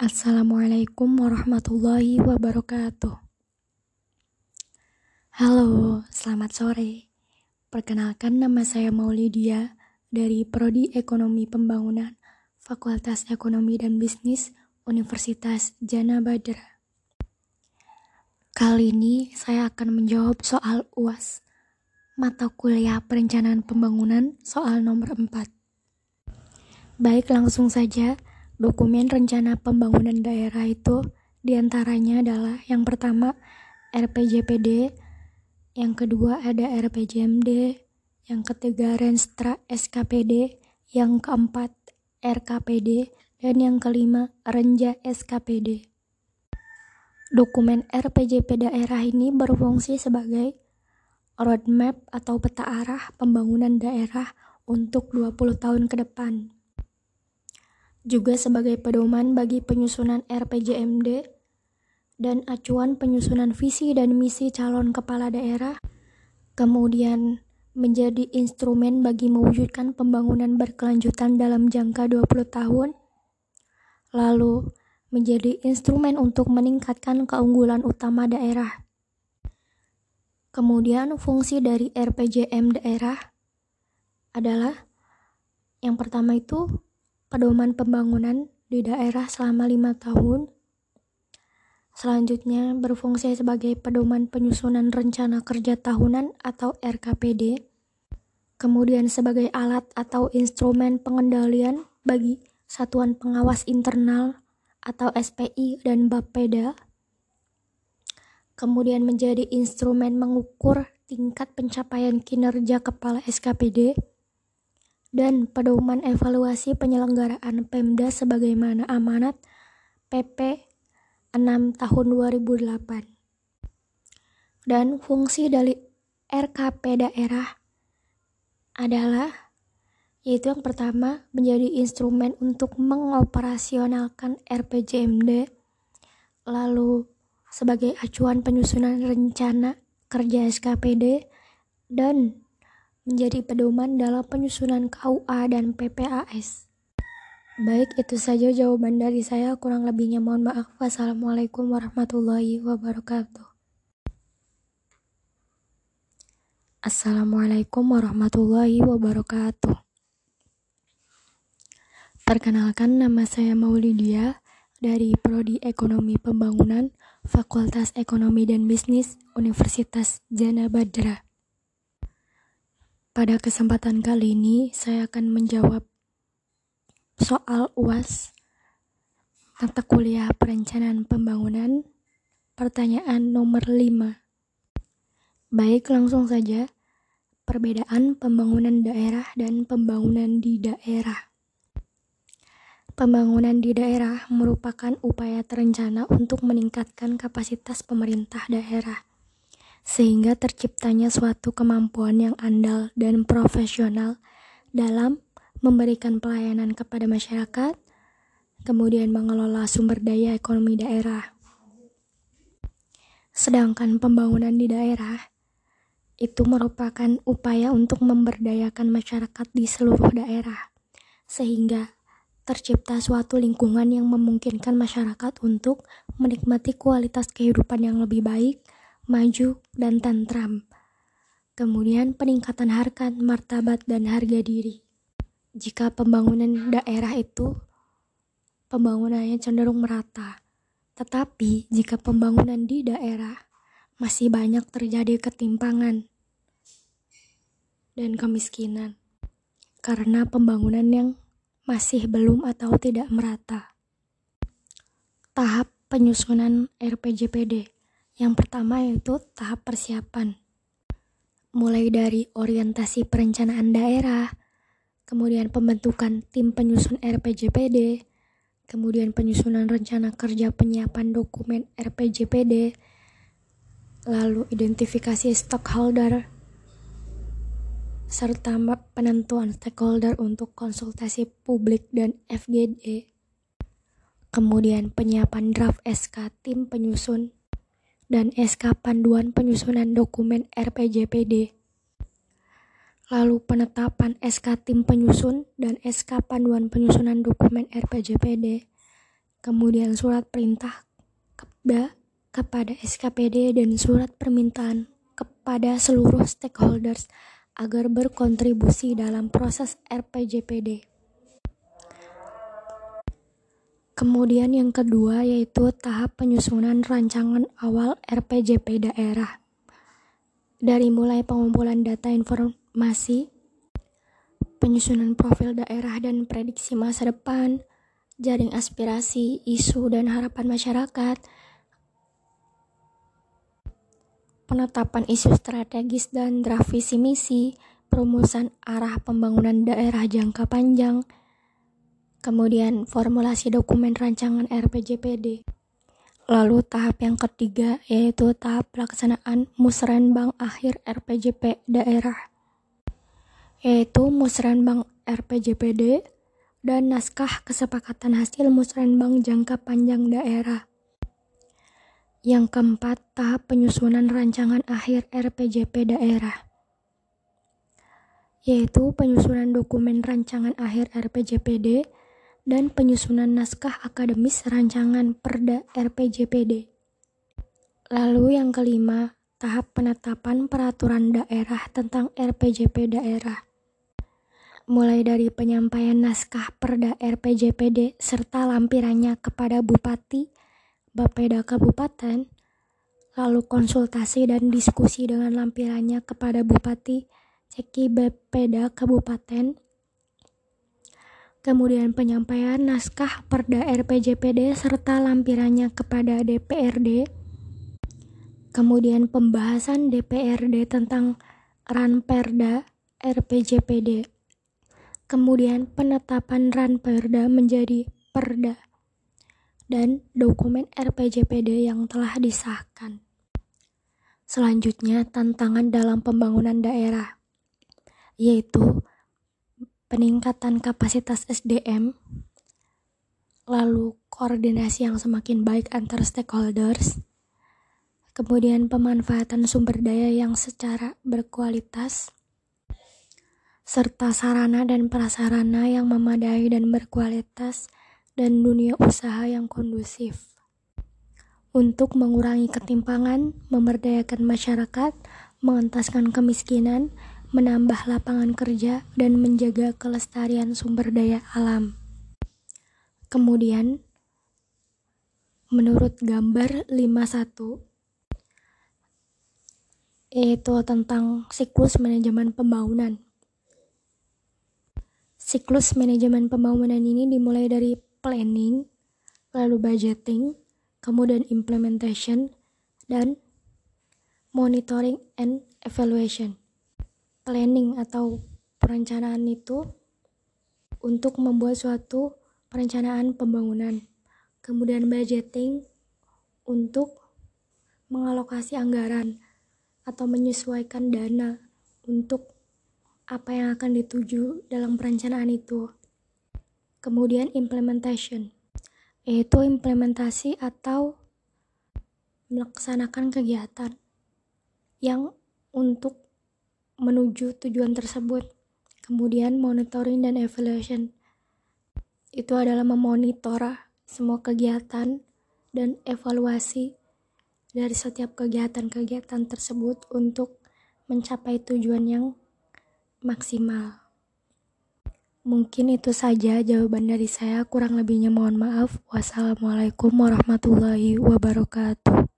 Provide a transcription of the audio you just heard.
Assalamualaikum warahmatullahi wabarakatuh. Halo, selamat sore. Perkenalkan nama saya Maulidia dari Prodi Ekonomi Pembangunan Fakultas Ekonomi dan Bisnis Universitas Jana Badra. Kali ini saya akan menjawab soal UAS mata kuliah perencanaan pembangunan soal nomor 4. Baik, langsung saja. Dokumen rencana pembangunan daerah itu di antaranya adalah yang pertama RPJPD, yang kedua ada RPJMD, yang ketiga Renstra SKPD, yang keempat RKPD, dan yang kelima Renja SKPD. Dokumen RPJP daerah ini berfungsi sebagai roadmap atau peta arah pembangunan daerah untuk 20 tahun ke depan juga sebagai pedoman bagi penyusunan RPJMD dan acuan penyusunan visi dan misi calon kepala daerah, kemudian menjadi instrumen bagi mewujudkan pembangunan berkelanjutan dalam jangka 20 tahun, lalu menjadi instrumen untuk meningkatkan keunggulan utama daerah. Kemudian fungsi dari RPJM daerah adalah yang pertama itu pedoman pembangunan di daerah selama lima tahun. Selanjutnya berfungsi sebagai pedoman penyusunan rencana kerja tahunan atau RKPD. Kemudian sebagai alat atau instrumen pengendalian bagi Satuan Pengawas Internal atau SPI dan Bapeda. Kemudian menjadi instrumen mengukur tingkat pencapaian kinerja kepala SKPD dan pedoman evaluasi penyelenggaraan Pemda sebagaimana amanat PP 6 tahun 2008. Dan fungsi dari RKP daerah adalah yaitu yang pertama menjadi instrumen untuk mengoperasionalkan RPJMD lalu sebagai acuan penyusunan rencana kerja SKPD dan menjadi pedoman dalam penyusunan KUA dan PPAS. Baik, itu saja jawaban dari saya. Kurang lebihnya mohon maaf. Wassalamualaikum warahmatullahi wabarakatuh. Assalamualaikum warahmatullahi wabarakatuh. Perkenalkan nama saya Maulidia dari Prodi Ekonomi Pembangunan Fakultas Ekonomi dan Bisnis Universitas Jana Badra. Pada kesempatan kali ini, saya akan menjawab soal UAS mata kuliah perencanaan pembangunan pertanyaan nomor 5. Baik, langsung saja. Perbedaan pembangunan daerah dan pembangunan di daerah. Pembangunan di daerah merupakan upaya terencana untuk meningkatkan kapasitas pemerintah daerah sehingga terciptanya suatu kemampuan yang andal dan profesional dalam memberikan pelayanan kepada masyarakat, kemudian mengelola sumber daya ekonomi daerah. Sedangkan pembangunan di daerah itu merupakan upaya untuk memberdayakan masyarakat di seluruh daerah, sehingga tercipta suatu lingkungan yang memungkinkan masyarakat untuk menikmati kualitas kehidupan yang lebih baik maju, dan tantram. Kemudian peningkatan harkat, martabat, dan harga diri. Jika pembangunan daerah itu pembangunannya cenderung merata, tetapi jika pembangunan di daerah masih banyak terjadi ketimpangan dan kemiskinan karena pembangunan yang masih belum atau tidak merata. Tahap penyusunan RPJPD yang pertama yaitu tahap persiapan. Mulai dari orientasi perencanaan daerah, kemudian pembentukan tim penyusun RPJPD, kemudian penyusunan rencana kerja penyiapan dokumen RPJPD, lalu identifikasi stakeholder, serta penentuan stakeholder untuk konsultasi publik dan FGD. Kemudian penyiapan draft SK tim penyusun dan SK Panduan Penyusunan Dokumen RPJPD. Lalu penetapan SK Tim Penyusun dan SK Panduan Penyusunan Dokumen RPJPD. kemudian surat perintah kepada kepada SKPD dan surat permintaan kepada seluruh stakeholders agar berkontribusi dalam proses RPJPD. Kemudian yang kedua yaitu tahap penyusunan rancangan awal RPJP daerah. Dari mulai pengumpulan data informasi, penyusunan profil daerah dan prediksi masa depan, jaring aspirasi, isu dan harapan masyarakat, penetapan isu strategis dan draft visi misi, perumusan arah pembangunan daerah jangka panjang, kemudian formulasi dokumen rancangan RPJPD. Lalu tahap yang ketiga yaitu tahap pelaksanaan musrenbang akhir RPJP daerah, yaitu musrenbang RPJPD dan naskah kesepakatan hasil musrenbang jangka panjang daerah. Yang keempat, tahap penyusunan rancangan akhir RPJP daerah, yaitu penyusunan dokumen rancangan akhir RPJPD dan penyusunan naskah akademis rancangan Perda RPJPD. Lalu yang kelima, tahap penetapan peraturan daerah tentang RPJP daerah. Mulai dari penyampaian naskah Perda RPJPD serta lampirannya kepada Bupati, Bapeda Kabupaten, lalu konsultasi dan diskusi dengan lampirannya kepada Bupati Ceki Bapeda Kabupaten, kemudian penyampaian naskah Perda RPJPD serta lampirannya kepada DPRD, kemudian pembahasan DPRD tentang Ranperda RPJPD, kemudian penetapan Ranperda menjadi Perda dan dokumen RPJPD yang telah disahkan. Selanjutnya, tantangan dalam pembangunan daerah, yaitu peningkatan kapasitas SDM, lalu koordinasi yang semakin baik antar stakeholders, kemudian pemanfaatan sumber daya yang secara berkualitas, serta sarana dan prasarana yang memadai dan berkualitas dan dunia usaha yang kondusif. Untuk mengurangi ketimpangan, memberdayakan masyarakat, mengentaskan kemiskinan, menambah lapangan kerja, dan menjaga kelestarian sumber daya alam. Kemudian, menurut gambar 51, yaitu tentang siklus manajemen pembangunan. Siklus manajemen pembangunan ini dimulai dari planning, lalu budgeting, kemudian implementation, dan monitoring and evaluation. Planning atau perencanaan itu untuk membuat suatu perencanaan pembangunan. Kemudian budgeting untuk mengalokasi anggaran atau menyesuaikan dana untuk apa yang akan dituju dalam perencanaan itu. Kemudian implementation, yaitu implementasi atau melaksanakan kegiatan yang untuk menuju tujuan tersebut. Kemudian monitoring dan evaluation, itu adalah memonitor semua kegiatan dan evaluasi dari setiap kegiatan-kegiatan tersebut untuk mencapai tujuan yang maksimal. Mungkin itu saja jawaban dari saya, kurang lebihnya mohon maaf. Wassalamualaikum warahmatullahi wabarakatuh.